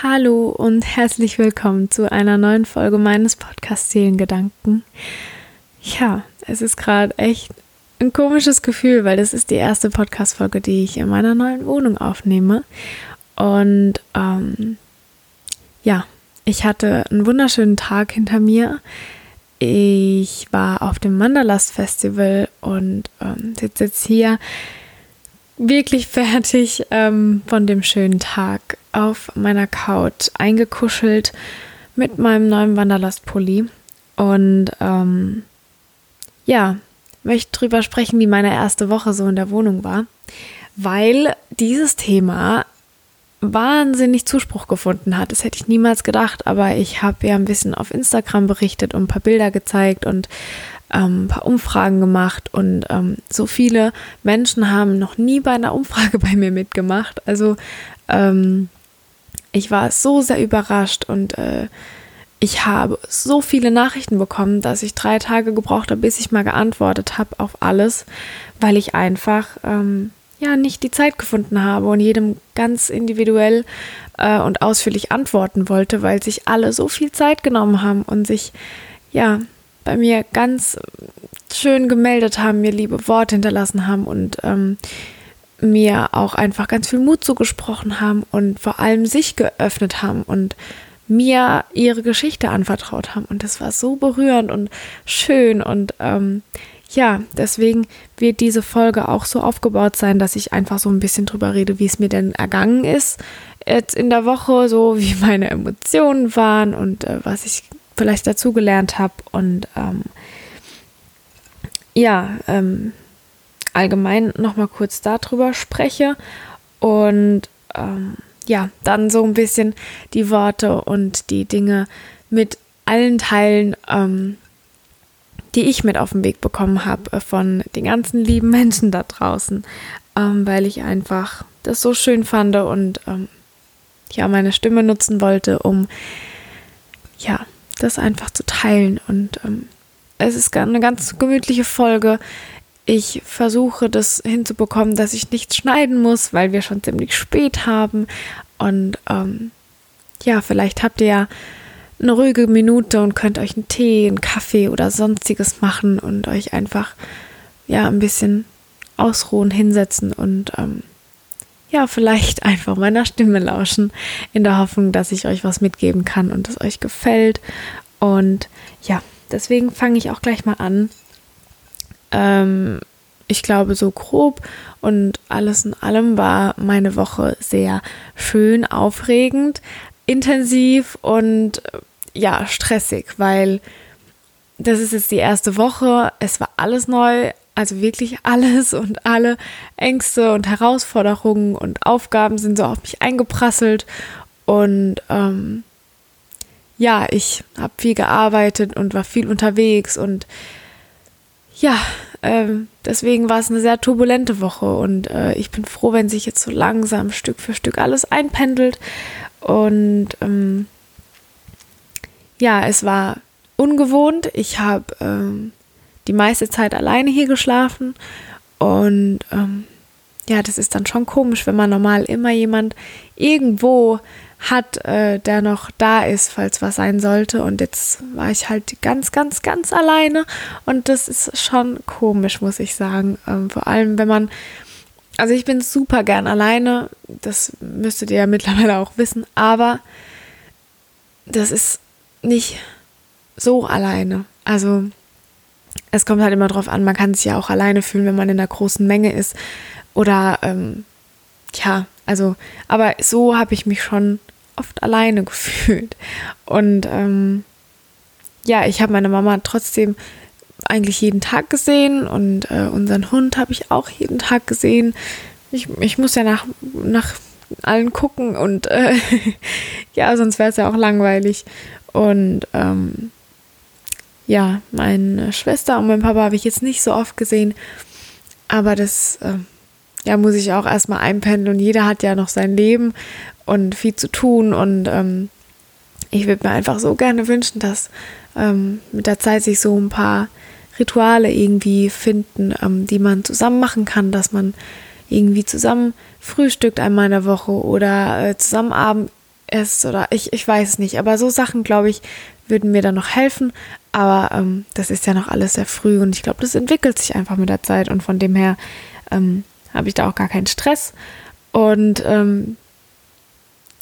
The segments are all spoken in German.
Hallo und herzlich willkommen zu einer neuen Folge meines Podcasts Seelengedanken. Ja, es ist gerade echt ein komisches Gefühl, weil das ist die erste Podcast-Folge, die ich in meiner neuen Wohnung aufnehme. Und ähm, ja, ich hatte einen wunderschönen Tag hinter mir. Ich war auf dem Mandalast Festival und ähm, sitze jetzt hier wirklich fertig ähm, von dem schönen Tag auf meiner Couch eingekuschelt mit meinem neuen Wanderlastpulli und ähm, ja, möchte drüber sprechen, wie meine erste Woche so in der Wohnung war, weil dieses Thema wahnsinnig Zuspruch gefunden hat. Das hätte ich niemals gedacht, aber ich habe ja ein bisschen auf Instagram berichtet und ein paar Bilder gezeigt und ähm, ein paar Umfragen gemacht und ähm, so viele Menschen haben noch nie bei einer Umfrage bei mir mitgemacht. Also ähm, ich war so sehr überrascht und äh, ich habe so viele Nachrichten bekommen, dass ich drei Tage gebraucht habe, bis ich mal geantwortet habe auf alles, weil ich einfach ähm, ja nicht die Zeit gefunden habe und jedem ganz individuell äh, und ausführlich antworten wollte, weil sich alle so viel Zeit genommen haben und sich ja bei mir ganz schön gemeldet haben, mir liebe Worte hinterlassen haben und ähm, mir auch einfach ganz viel Mut zugesprochen haben und vor allem sich geöffnet haben und mir ihre Geschichte anvertraut haben. Und das war so berührend und schön. Und ähm, ja, deswegen wird diese Folge auch so aufgebaut sein, dass ich einfach so ein bisschen drüber rede, wie es mir denn ergangen ist jetzt in der Woche, so wie meine Emotionen waren und äh, was ich vielleicht dazugelernt habe und ähm, ja, ähm, allgemein nochmal kurz darüber spreche und ähm, ja, dann so ein bisschen die Worte und die Dinge mit allen Teilen, ähm, die ich mit auf den Weg bekommen habe äh, von den ganzen lieben Menschen da draußen, ähm, weil ich einfach das so schön fand und ähm, ja, meine Stimme nutzen wollte, um ja, das einfach zu teilen. Und ähm, es ist eine ganz gemütliche Folge. Ich versuche das hinzubekommen, dass ich nichts schneiden muss, weil wir schon ziemlich spät haben. Und ähm, ja, vielleicht habt ihr ja eine ruhige Minute und könnt euch einen Tee, einen Kaffee oder sonstiges machen und euch einfach ja ein bisschen ausruhen, hinsetzen und ähm, ja, vielleicht einfach meiner Stimme lauschen, in der Hoffnung, dass ich euch was mitgeben kann und es euch gefällt. Und ja, deswegen fange ich auch gleich mal an. Ähm, ich glaube, so grob und alles in allem war meine Woche sehr schön, aufregend, intensiv und ja, stressig, weil das ist jetzt die erste Woche. Es war alles neu, also wirklich alles und alle Ängste und Herausforderungen und Aufgaben sind so auf mich eingeprasselt. Und ähm, ja, ich habe viel gearbeitet und war viel unterwegs und ja, ähm, deswegen war es eine sehr turbulente Woche und äh, ich bin froh, wenn sich jetzt so langsam Stück für Stück alles einpendelt. Und ähm, ja, es war ungewohnt. Ich habe ähm, die meiste Zeit alleine hier geschlafen. Und ähm, ja, das ist dann schon komisch, wenn man normal immer jemand irgendwo hat, äh, der noch da ist, falls was sein sollte. Und jetzt war ich halt ganz, ganz, ganz alleine. Und das ist schon komisch, muss ich sagen. Ähm, vor allem, wenn man, also ich bin super gern alleine. Das müsstet ihr ja mittlerweile auch wissen. Aber das ist nicht so alleine. Also es kommt halt immer drauf an, man kann sich ja auch alleine fühlen, wenn man in einer großen Menge ist. Oder ähm, ja, also, aber so habe ich mich schon oft alleine gefühlt. Und ähm, ja, ich habe meine Mama trotzdem eigentlich jeden Tag gesehen und äh, unseren Hund habe ich auch jeden Tag gesehen. Ich, ich muss ja nach, nach allen gucken und äh, ja, sonst wäre es ja auch langweilig. Und ähm, ja, meine Schwester und mein Papa habe ich jetzt nicht so oft gesehen, aber das äh, ja, muss ich auch erstmal einpendeln und jeder hat ja noch sein Leben und viel zu tun und ähm, ich würde mir einfach so gerne wünschen, dass ähm, mit der Zeit sich so ein paar Rituale irgendwie finden, ähm, die man zusammen machen kann, dass man irgendwie zusammen frühstückt einmal in der Woche oder äh, zusammen Abend ist oder ich, ich weiß es nicht. Aber so Sachen, glaube ich, würden mir dann noch helfen. Aber ähm, das ist ja noch alles sehr früh und ich glaube, das entwickelt sich einfach mit der Zeit und von dem her ähm, habe ich da auch gar keinen Stress. Und ähm,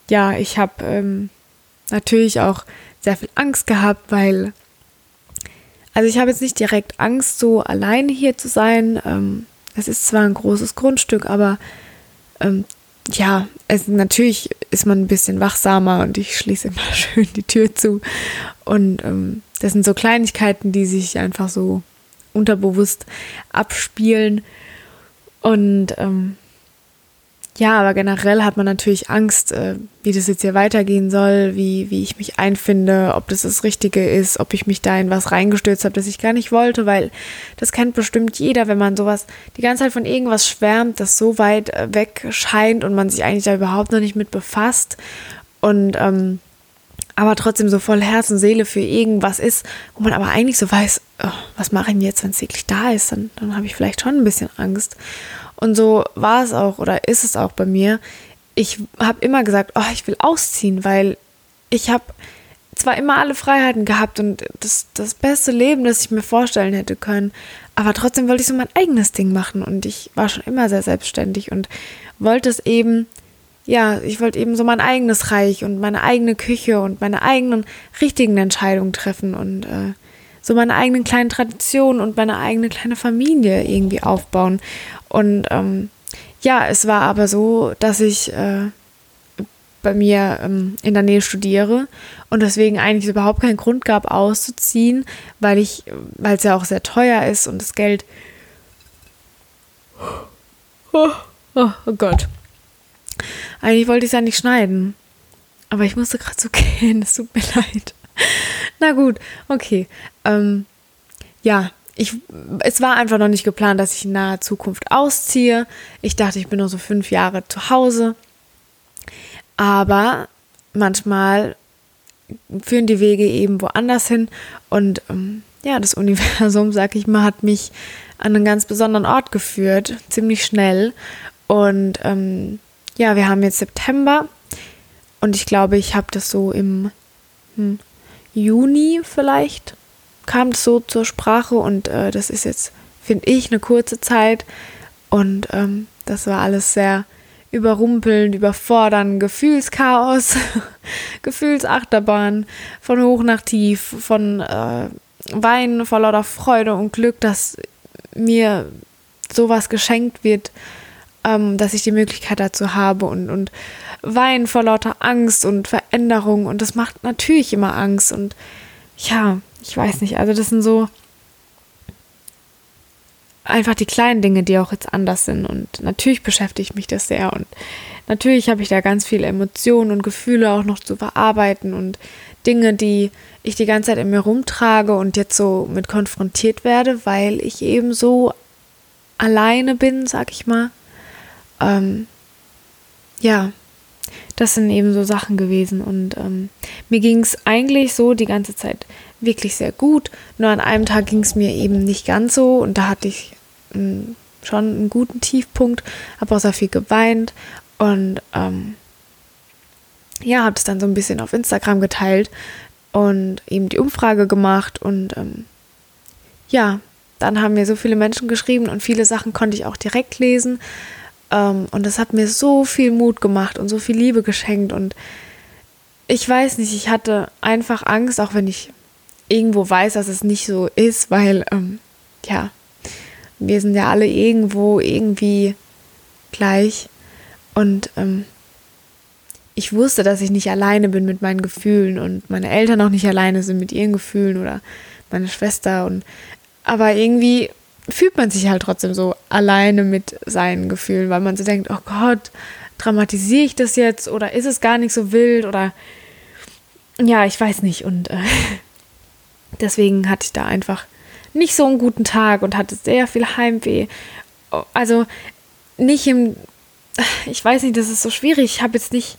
ja, ich habe ähm, natürlich auch sehr viel Angst gehabt, weil, also ich habe jetzt nicht direkt Angst, so alleine hier zu sein. Ähm, es ist zwar ein großes Grundstück, aber ähm, ja, es, natürlich ist man ein bisschen wachsamer und ich schließe immer schön die Tür zu. Und ähm, das sind so Kleinigkeiten, die sich einfach so unterbewusst abspielen. Und ähm, ja, aber generell hat man natürlich Angst, äh, wie das jetzt hier weitergehen soll, wie, wie ich mich einfinde, ob das das Richtige ist, ob ich mich da in was reingestürzt habe, das ich gar nicht wollte, weil das kennt bestimmt jeder, wenn man sowas die ganze Zeit von irgendwas schwärmt, das so weit äh, weg scheint und man sich eigentlich da überhaupt noch nicht mit befasst. Und ähm, aber trotzdem so voll Herz und Seele für irgendwas ist, wo man aber eigentlich so weiß, oh, was mache ich jetzt, wenn es wirklich da ist, dann, dann habe ich vielleicht schon ein bisschen Angst. Und so war es auch oder ist es auch bei mir. Ich habe immer gesagt, oh, ich will ausziehen, weil ich habe zwar immer alle Freiheiten gehabt und das, das beste Leben, das ich mir vorstellen hätte können, aber trotzdem wollte ich so mein eigenes Ding machen und ich war schon immer sehr selbstständig und wollte es eben, ja, ich wollte eben so mein eigenes Reich und meine eigene Küche und meine eigenen richtigen Entscheidungen treffen und äh, so meine eigenen kleinen Traditionen und meine eigene kleine Familie irgendwie aufbauen. Und ähm, ja, es war aber so, dass ich äh, bei mir ähm, in der Nähe studiere und deswegen eigentlich überhaupt keinen Grund gab, auszuziehen, weil ich, weil es ja auch sehr teuer ist und das Geld. Oh, oh, oh Gott. Eigentlich wollte ich es ja nicht schneiden. Aber ich musste gerade so gehen, es tut mir leid. Na gut, okay. Ähm, ja, ich, es war einfach noch nicht geplant, dass ich in naher Zukunft ausziehe. Ich dachte, ich bin nur so fünf Jahre zu Hause. Aber manchmal führen die Wege eben woanders hin. Und ähm, ja, das Universum, sag ich mal, hat mich an einen ganz besonderen Ort geführt, ziemlich schnell. Und ähm, ja, wir haben jetzt September. Und ich glaube, ich habe das so im hm, Juni vielleicht kam es so zur Sprache und äh, das ist jetzt, finde ich, eine kurze Zeit und ähm, das war alles sehr überrumpelnd, überfordern, Gefühlschaos, Gefühlsachterbahn, von hoch nach tief, von äh, Weinen vor lauter Freude und Glück, dass mir sowas geschenkt wird, ähm, dass ich die Möglichkeit dazu habe und, und Weinen vor lauter Angst und Veränderung. Und das macht natürlich immer Angst. Und ja, ich weiß nicht, also das sind so einfach die kleinen Dinge, die auch jetzt anders sind. Und natürlich beschäftigt mich das sehr. Und natürlich habe ich da ganz viele Emotionen und Gefühle auch noch zu verarbeiten und Dinge, die ich die ganze Zeit in mir rumtrage und jetzt so mit konfrontiert werde, weil ich eben so alleine bin, sag ich mal. Ähm, ja, das sind eben so Sachen gewesen. Und ähm, mir ging es eigentlich so die ganze Zeit wirklich sehr gut. Nur an einem Tag ging es mir eben nicht ganz so. Und da hatte ich ähm, schon einen guten Tiefpunkt, habe auch sehr viel geweint. Und ähm, ja, habe es dann so ein bisschen auf Instagram geteilt und eben die Umfrage gemacht. Und ähm, ja, dann haben mir so viele Menschen geschrieben und viele Sachen konnte ich auch direkt lesen. Ähm, und das hat mir so viel Mut gemacht und so viel Liebe geschenkt. Und ich weiß nicht, ich hatte einfach Angst, auch wenn ich irgendwo weiß, dass es nicht so ist, weil, ähm, ja, wir sind ja alle irgendwo irgendwie gleich. Und ähm, ich wusste, dass ich nicht alleine bin mit meinen Gefühlen und meine Eltern auch nicht alleine sind mit ihren Gefühlen oder meine Schwester. Und aber irgendwie fühlt man sich halt trotzdem so alleine mit seinen Gefühlen, weil man so denkt, oh Gott, dramatisiere ich das jetzt oder ist es gar nicht so wild oder ja, ich weiß nicht. Und äh, deswegen hatte ich da einfach nicht so einen guten Tag und hatte sehr viel Heimweh. Also nicht im, ich weiß nicht, das ist so schwierig. Ich habe jetzt nicht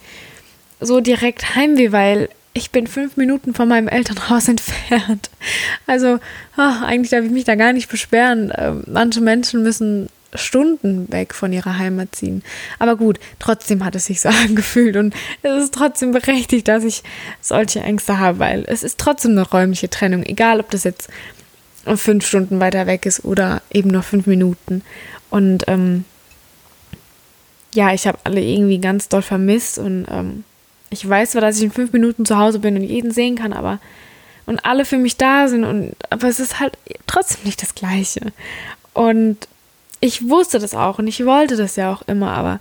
so direkt Heimweh, weil ich bin fünf Minuten von meinem Elternhaus entfernt. Also oh, eigentlich darf ich mich da gar nicht beschweren. Äh, manche Menschen müssen Stunden weg von ihrer Heimat ziehen. Aber gut, trotzdem hat es sich so angefühlt und es ist trotzdem berechtigt, dass ich solche Ängste habe, weil es ist trotzdem eine räumliche Trennung, egal ob das jetzt fünf Stunden weiter weg ist oder eben nur fünf Minuten. Und ähm, ja, ich habe alle irgendwie ganz doll vermisst und ähm, ich weiß zwar, dass ich in fünf Minuten zu Hause bin und jeden sehen kann, aber und alle für mich da sind und aber es ist halt trotzdem nicht das Gleiche. Und ich wusste das auch und ich wollte das ja auch immer, aber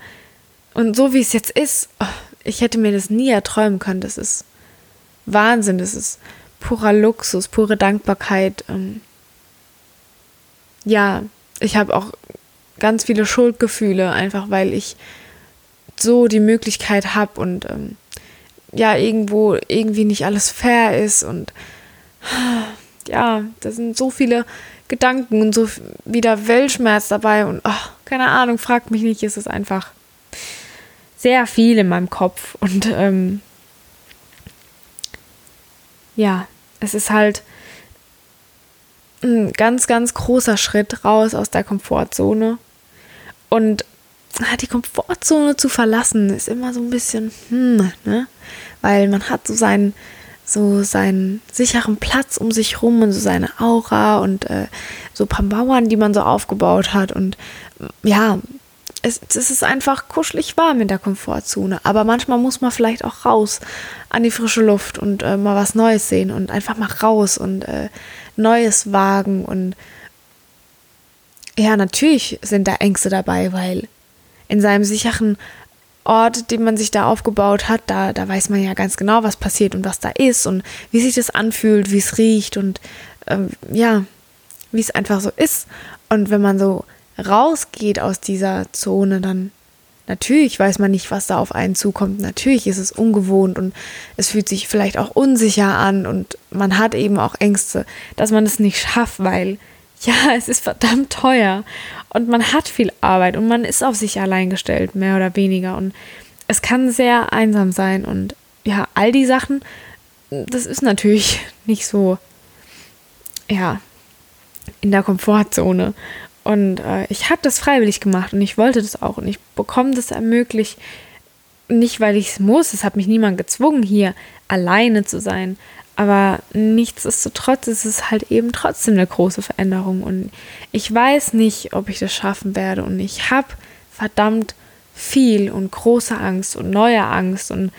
und so wie es jetzt ist, oh, ich hätte mir das nie erträumen können. Das ist Wahnsinn, das ist purer Luxus, pure Dankbarkeit. Ähm, ja, ich habe auch ganz viele Schuldgefühle, einfach weil ich so die Möglichkeit habe und ähm, ja, irgendwo irgendwie nicht alles fair ist und ja, da sind so viele Gedanken und so wieder Weltschmerz dabei und oh, keine Ahnung, fragt mich nicht, ist es einfach sehr viel in meinem Kopf und ähm, ja, es ist halt ein ganz, ganz großer Schritt raus aus der Komfortzone und ah, die Komfortzone zu verlassen ist immer so ein bisschen, hm, ne? Weil man hat so seinen, so seinen sicheren Platz um sich rum und so seine Aura und äh, so ein paar Mauern, die man so aufgebaut hat. Und ja, es, es ist einfach kuschelig warm in der Komfortzone. Aber manchmal muss man vielleicht auch raus an die frische Luft und äh, mal was Neues sehen und einfach mal raus und äh, Neues wagen. Und ja, natürlich sind da Ängste dabei, weil in seinem sicheren Ort, den man sich da aufgebaut hat, da, da weiß man ja ganz genau, was passiert und was da ist und wie sich das anfühlt, wie es riecht und ähm, ja, wie es einfach so ist. Und wenn man so rausgeht aus dieser Zone, dann natürlich weiß man nicht, was da auf einen zukommt. Natürlich ist es ungewohnt und es fühlt sich vielleicht auch unsicher an und man hat eben auch Ängste, dass man es nicht schafft, weil ja, es ist verdammt teuer und man hat viel Arbeit und man ist auf sich allein gestellt, mehr oder weniger. Und es kann sehr einsam sein und ja, all die Sachen, das ist natürlich nicht so, ja, in der Komfortzone. Und äh, ich habe das freiwillig gemacht und ich wollte das auch und ich bekomme das ermöglicht, nicht weil ich es muss, es hat mich niemand gezwungen, hier alleine zu sein, aber nichtsdestotrotz ist es halt eben trotzdem eine große Veränderung. Und ich weiß nicht, ob ich das schaffen werde. Und ich habe verdammt viel und große Angst und neue Angst. Und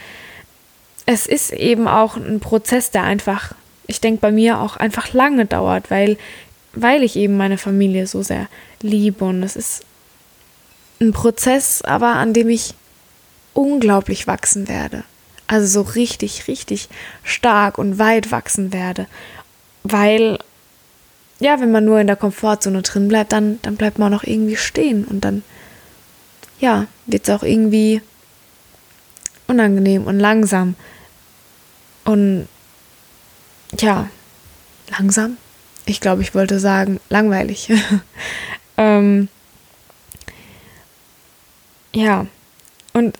es ist eben auch ein Prozess, der einfach, ich denke, bei mir auch einfach lange dauert, weil, weil ich eben meine Familie so sehr liebe. Und es ist ein Prozess, aber an dem ich unglaublich wachsen werde also so richtig, richtig stark und weit wachsen werde. Weil, ja, wenn man nur in der Komfortzone drin bleibt, dann, dann bleibt man auch irgendwie stehen und dann, ja, wird es auch irgendwie unangenehm und langsam. Und ja, langsam? Ich glaube, ich wollte sagen, langweilig. ähm, ja, und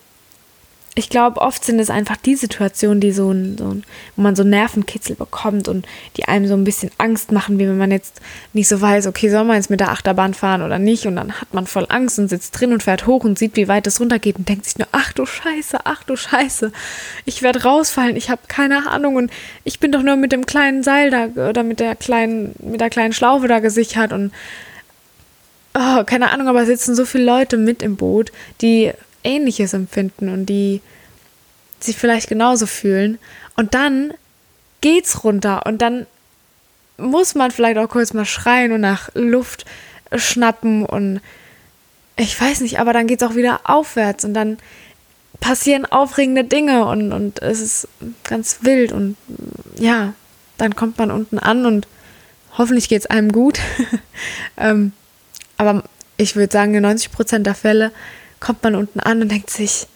ich glaube, oft sind es einfach die Situationen, die so ein, so ein, wo man so Nervenkitzel bekommt und die einem so ein bisschen Angst machen, wie wenn man jetzt nicht so weiß, okay, soll man jetzt mit der Achterbahn fahren oder nicht? Und dann hat man voll Angst und sitzt drin und fährt hoch und sieht, wie weit es runtergeht und denkt sich nur, ach du Scheiße, ach du Scheiße, ich werde rausfallen, ich habe keine Ahnung und ich bin doch nur mit dem kleinen Seil da oder mit der kleinen, mit der kleinen Schlaufe da gesichert und oh, keine Ahnung, aber sitzen so viele Leute mit im Boot, die Ähnliches empfinden und die sich vielleicht genauso fühlen. Und dann geht's runter und dann muss man vielleicht auch kurz mal schreien und nach Luft schnappen und ich weiß nicht, aber dann geht's auch wieder aufwärts und dann passieren aufregende Dinge und, und es ist ganz wild und ja, dann kommt man unten an und hoffentlich geht's einem gut. ähm, aber ich würde sagen, in 90 Prozent der Fälle kommt man unten an und denkt sich,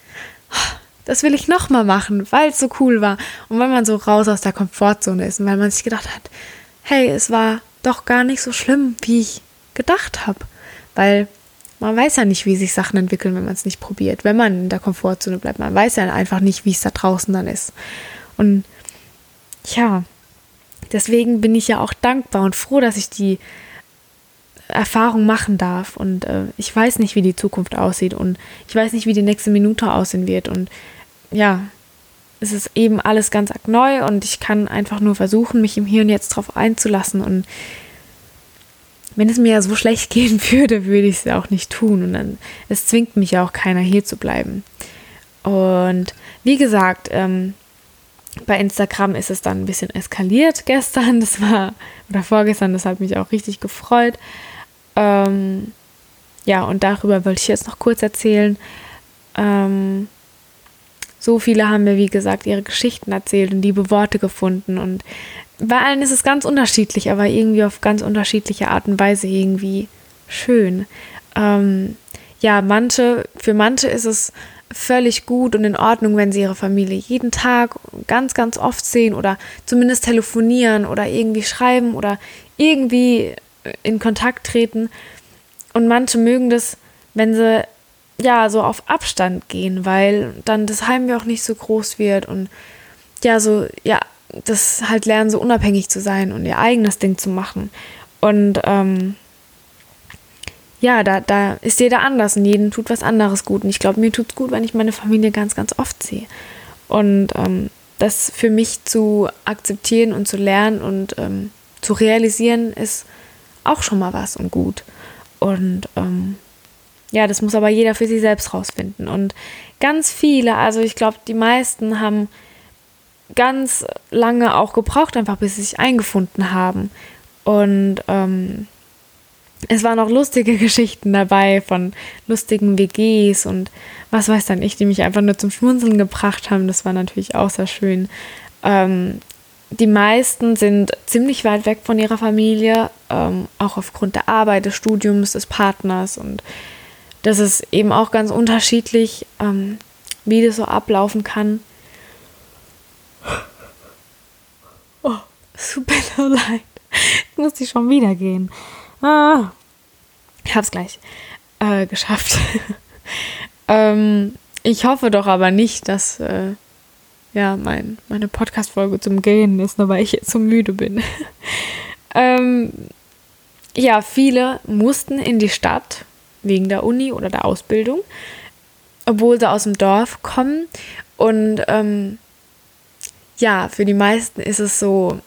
das will ich nochmal machen, weil es so cool war und weil man so raus aus der Komfortzone ist und weil man sich gedacht hat, hey, es war doch gar nicht so schlimm, wie ich gedacht habe, weil man weiß ja nicht, wie sich Sachen entwickeln, wenn man es nicht probiert, wenn man in der Komfortzone bleibt. Man weiß ja einfach nicht, wie es da draußen dann ist. Und ja, deswegen bin ich ja auch dankbar und froh, dass ich die Erfahrung machen darf. Und äh, ich weiß nicht, wie die Zukunft aussieht und ich weiß nicht, wie die nächste Minute aussehen wird. Und ja, es ist eben alles ganz neu und ich kann einfach nur versuchen, mich im Hier und Jetzt drauf einzulassen. Und wenn es mir ja so schlecht gehen würde, würde ich es auch nicht tun. Und dann, es zwingt mich ja auch keiner hier zu bleiben. Und wie gesagt, ähm, bei Instagram ist es dann ein bisschen eskaliert gestern, das war, oder vorgestern, das hat mich auch richtig gefreut. Ähm, ja, und darüber wollte ich jetzt noch kurz erzählen. Ähm, so viele haben mir, wie gesagt, ihre Geschichten erzählt und liebe Worte gefunden. Und bei allen ist es ganz unterschiedlich, aber irgendwie auf ganz unterschiedliche Art und Weise irgendwie schön. Ähm, ja, manche, für manche ist es völlig gut und in Ordnung, wenn sie ihre Familie jeden Tag ganz, ganz oft sehen oder zumindest telefonieren oder irgendwie schreiben oder irgendwie in Kontakt treten. Und manche mögen das, wenn sie ja so auf Abstand gehen, weil dann das Heimweh auch nicht so groß wird und ja, so, ja, das halt lernen, so unabhängig zu sein und ihr eigenes Ding zu machen. Und ähm, ja, da, da ist jeder anders und jedem tut was anderes gut. Und ich glaube, mir tut es gut, wenn ich meine Familie ganz, ganz oft sehe. Und ähm, das für mich zu akzeptieren und zu lernen und ähm, zu realisieren, ist auch schon mal was und gut. Und ähm, ja, das muss aber jeder für sich selbst rausfinden. Und ganz viele, also ich glaube, die meisten haben ganz lange auch gebraucht, einfach bis sie sich eingefunden haben. Und ähm, es waren auch lustige Geschichten dabei von lustigen WGs und was weiß dann ich, die mich einfach nur zum Schmunzeln gebracht haben. Das war natürlich auch sehr schön. Ähm, die meisten sind ziemlich weit weg von ihrer Familie, ähm, auch aufgrund der Arbeit, des Studiums, des Partners. Und das ist eben auch ganz unterschiedlich, ähm, wie das so ablaufen kann. Oh, super leid. Jetzt muss ich schon wieder gehen. Ah, ich hab's gleich äh, geschafft. ähm, ich hoffe doch aber nicht, dass äh, ja, mein, meine Podcast-Folge zum Gehen ist, nur weil ich jetzt so müde bin. ähm, ja, viele mussten in die Stadt wegen der Uni oder der Ausbildung, obwohl sie aus dem Dorf kommen. Und ähm, ja, für die meisten ist es so,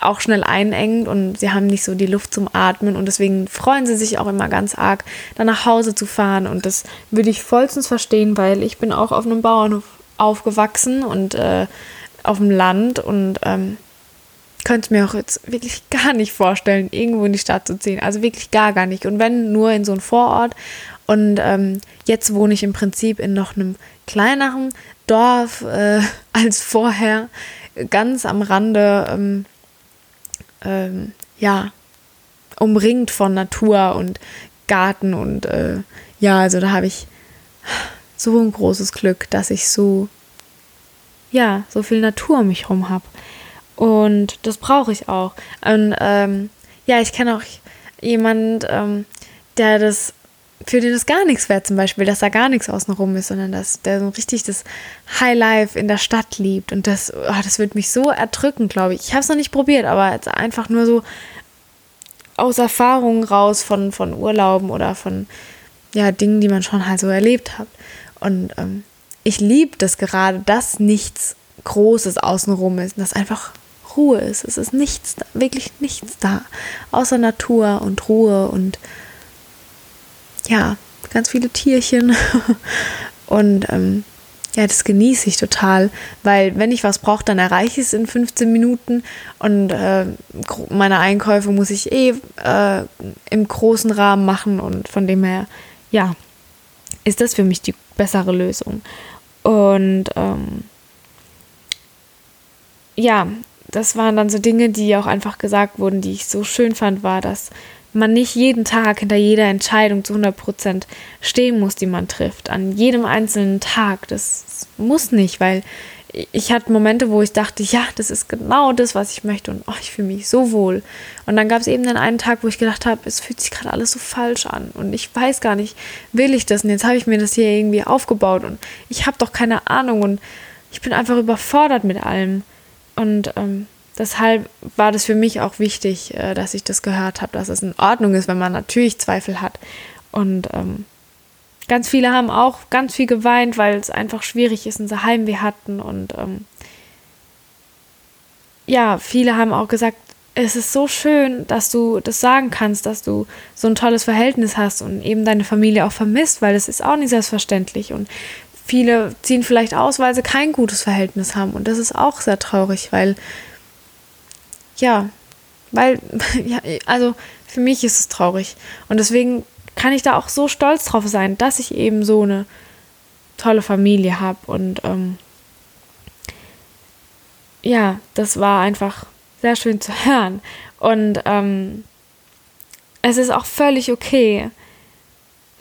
auch schnell einengt und sie haben nicht so die Luft zum Atmen und deswegen freuen sie sich auch immer ganz arg, dann nach Hause zu fahren und das würde ich vollstens verstehen, weil ich bin auch auf einem Bauernhof aufgewachsen und äh, auf dem Land und ähm, könnte mir auch jetzt wirklich gar nicht vorstellen, irgendwo in die Stadt zu ziehen. Also wirklich gar, gar nicht. Und wenn nur in so einem Vorort. Und ähm, jetzt wohne ich im Prinzip in noch einem kleineren Dorf äh, als vorher, ganz am Rande ähm, ähm, ja, umringt von Natur und Garten und äh, ja, also da habe ich so ein großes Glück, dass ich so, ja, so viel Natur um mich herum habe. Und das brauche ich auch. Und ähm, ja, ich kenne auch jemanden, ähm, der das für den es gar nichts wäre, zum Beispiel, dass da gar nichts außenrum ist, sondern dass der so richtig das Highlife in der Stadt liebt. Und das, oh, das wird mich so erdrücken, glaube ich. Ich habe es noch nicht probiert, aber jetzt einfach nur so aus Erfahrungen raus von, von Urlauben oder von ja, Dingen, die man schon halt so erlebt hat. Und ähm, ich liebe das gerade, dass nichts Großes außenrum ist, dass einfach Ruhe ist. Es ist nichts, wirklich nichts da, außer Natur und Ruhe und ja, ganz viele Tierchen. Und ähm, ja, das genieße ich total, weil wenn ich was brauche, dann erreiche ich es in 15 Minuten und äh, meine Einkäufe muss ich eh äh, im großen Rahmen machen und von dem her, ja, ist das für mich die bessere Lösung. Und ähm, ja, das waren dann so Dinge, die auch einfach gesagt wurden, die ich so schön fand, war, dass man nicht jeden Tag hinter jeder Entscheidung zu 100 Prozent stehen muss, die man trifft. An jedem einzelnen Tag. Das muss nicht, weil ich hatte Momente, wo ich dachte, ja, das ist genau das, was ich möchte und oh, ich fühle mich so wohl. Und dann gab es eben den einen Tag, wo ich gedacht habe, es fühlt sich gerade alles so falsch an und ich weiß gar nicht, will ich das? Und jetzt habe ich mir das hier irgendwie aufgebaut und ich habe doch keine Ahnung und ich bin einfach überfordert mit allem. Und ähm, deshalb war das für mich auch wichtig, äh, dass ich das gehört habe, dass es in Ordnung ist, wenn man natürlich Zweifel hat. Und ähm, ganz viele haben auch ganz viel geweint, weil es einfach schwierig ist, unser Heimweh hatten. Und ähm, ja, viele haben auch gesagt, es ist so schön, dass du das sagen kannst, dass du so ein tolles Verhältnis hast und eben deine Familie auch vermisst, weil es ist auch nicht selbstverständlich. Und viele ziehen vielleicht aus, weil sie kein gutes Verhältnis haben. Und das ist auch sehr traurig, weil, ja, weil, ja, also für mich ist es traurig. Und deswegen kann ich da auch so stolz drauf sein, dass ich eben so eine tolle Familie habe. Und ähm, ja, das war einfach sehr schön zu hören. Und ähm, es ist auch völlig okay,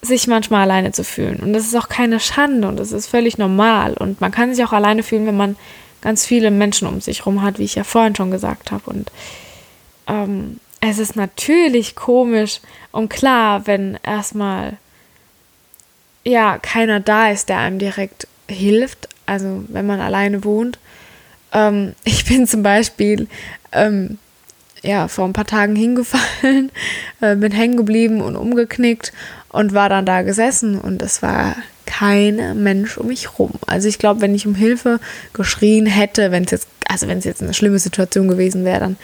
sich manchmal alleine zu fühlen. Und das ist auch keine Schande und das ist völlig normal. Und man kann sich auch alleine fühlen, wenn man ganz viele Menschen um sich herum hat, wie ich ja vorhin schon gesagt habe. Und ähm, es ist natürlich komisch und klar, wenn erstmal ja keiner da ist, der einem direkt hilft. Also wenn man alleine wohnt. Ähm, ich bin zum Beispiel ähm, ja, vor ein paar Tagen hingefallen, äh, bin hängen geblieben und umgeknickt und war dann da gesessen und es war kein Mensch um mich rum. Also ich glaube, wenn ich um Hilfe geschrien hätte, wenn es jetzt, also wenn es jetzt eine schlimme Situation gewesen wäre, dann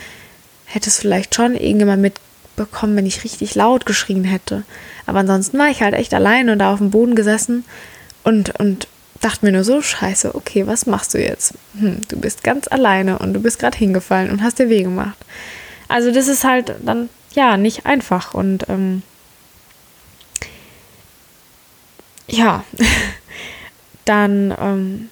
hätte es vielleicht schon irgendjemand mitbekommen, wenn ich richtig laut geschrien hätte. Aber ansonsten war ich halt echt allein und da auf dem Boden gesessen und, und dachte mir nur so, scheiße, okay, was machst du jetzt? Hm, du bist ganz alleine und du bist gerade hingefallen und hast dir weh gemacht. Also das ist halt dann, ja, nicht einfach und ähm, ja, dann ähm,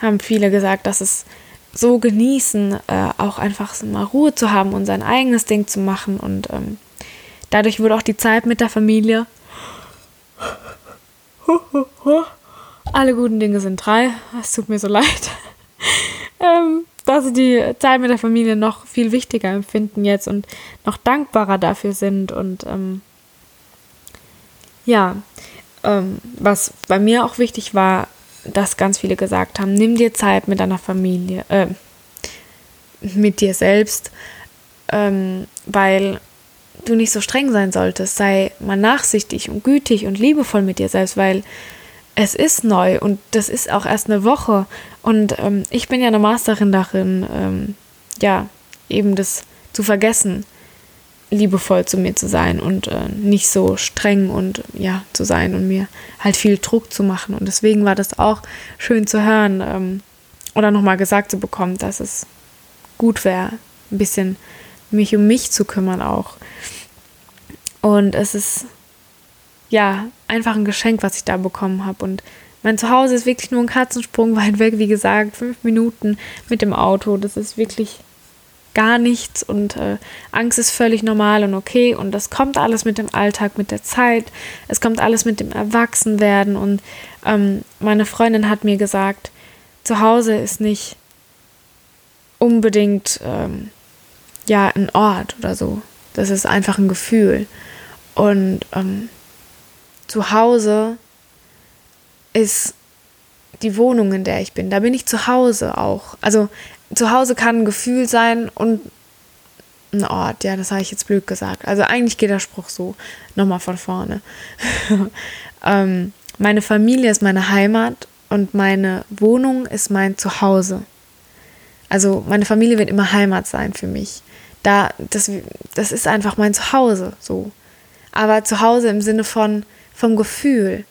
haben viele gesagt, dass es so genießen, äh, auch einfach mal Ruhe zu haben und sein eigenes Ding zu machen und ähm, dadurch wurde auch die Zeit mit der Familie alle guten Dinge sind drei. Es tut mir so leid. ähm, dass sie die Zeit mit der Familie noch viel wichtiger empfinden jetzt und noch dankbarer dafür sind. Und ähm, ja, ähm, was bei mir auch wichtig war, dass ganz viele gesagt haben, nimm dir Zeit mit deiner Familie, äh, mit dir selbst, ähm, weil du nicht so streng sein solltest. Sei mal nachsichtig und gütig und liebevoll mit dir selbst, weil es ist neu und das ist auch erst eine Woche. Und ähm, ich bin ja eine Masterin darin, ähm, ja, eben das zu vergessen, liebevoll zu mir zu sein und äh, nicht so streng und ja, zu sein und mir halt viel Druck zu machen. Und deswegen war das auch schön zu hören ähm, oder nochmal gesagt zu bekommen, dass es gut wäre, ein bisschen mich um mich zu kümmern auch. Und es ist ja, einfach ein Geschenk, was ich da bekommen habe. Und mein Zuhause ist wirklich nur ein Katzensprung weit weg, wie gesagt, fünf Minuten mit dem Auto. Das ist wirklich gar nichts und äh, Angst ist völlig normal und okay. Und das kommt alles mit dem Alltag, mit der Zeit, es kommt alles mit dem Erwachsenwerden. Und ähm, meine Freundin hat mir gesagt, zu Hause ist nicht unbedingt ähm, ja ein Ort oder so, das ist einfach ein Gefühl. Und ähm, zu Hause ist die Wohnung, in der ich bin. Da bin ich zu Hause auch. Also zu Hause kann ein Gefühl sein und ein Ort. Ja, das habe ich jetzt blöd gesagt. Also eigentlich geht der Spruch so. Nochmal von vorne. ähm, meine Familie ist meine Heimat und meine Wohnung ist mein Zuhause. Also meine Familie wird immer Heimat sein für mich. Da, das, das ist einfach mein Zuhause so. Aber Zuhause im Sinne von, vom Gefühl,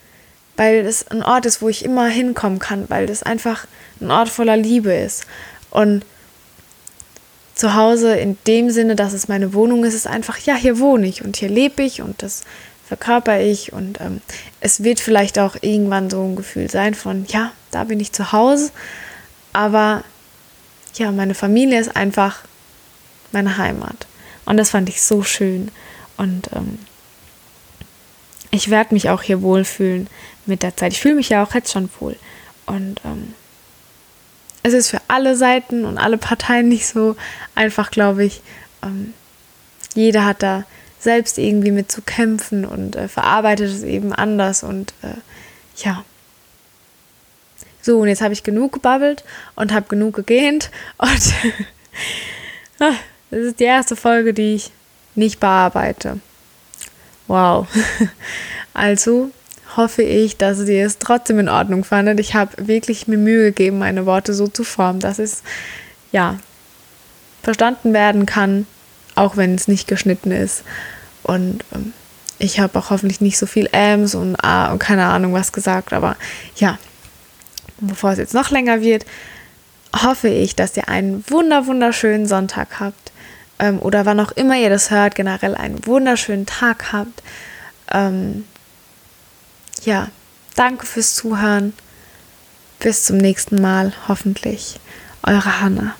weil es ein Ort ist, wo ich immer hinkommen kann, weil das einfach ein Ort voller Liebe ist. Und zu Hause in dem Sinne, dass es meine Wohnung ist, ist einfach, ja, hier wohne ich und hier lebe ich und das verkörper ich und ähm, es wird vielleicht auch irgendwann so ein Gefühl sein von, ja, da bin ich zu Hause, aber ja, meine Familie ist einfach meine Heimat. Und das fand ich so schön. Und ähm, ich werde mich auch hier wohlfühlen mit der Zeit. Ich fühle mich ja auch jetzt schon wohl. Und ähm, es ist für alle Seiten und alle Parteien nicht so einfach, glaube ich. Ähm, jeder hat da selbst irgendwie mit zu kämpfen und äh, verarbeitet es eben anders. Und äh, ja. So, und jetzt habe ich genug gebabbelt und habe genug gegähnt. Und Ah, das ist die erste Folge, die ich nicht bearbeite. Wow. Also hoffe ich, dass ihr es trotzdem in Ordnung fandet. Ich habe wirklich mir Mühe gegeben, meine Worte so zu formen, dass es ja verstanden werden kann, auch wenn es nicht geschnitten ist. Und ähm, ich habe auch hoffentlich nicht so viel Ms und A und keine Ahnung was gesagt, aber ja, bevor es jetzt noch länger wird, hoffe ich, dass ihr einen wunder wunderschönen Sonntag habt ähm, oder wann auch immer ihr das hört, generell einen wunderschönen Tag habt. Ähm, ja, danke fürs Zuhören. Bis zum nächsten Mal, hoffentlich. Eure Hanna.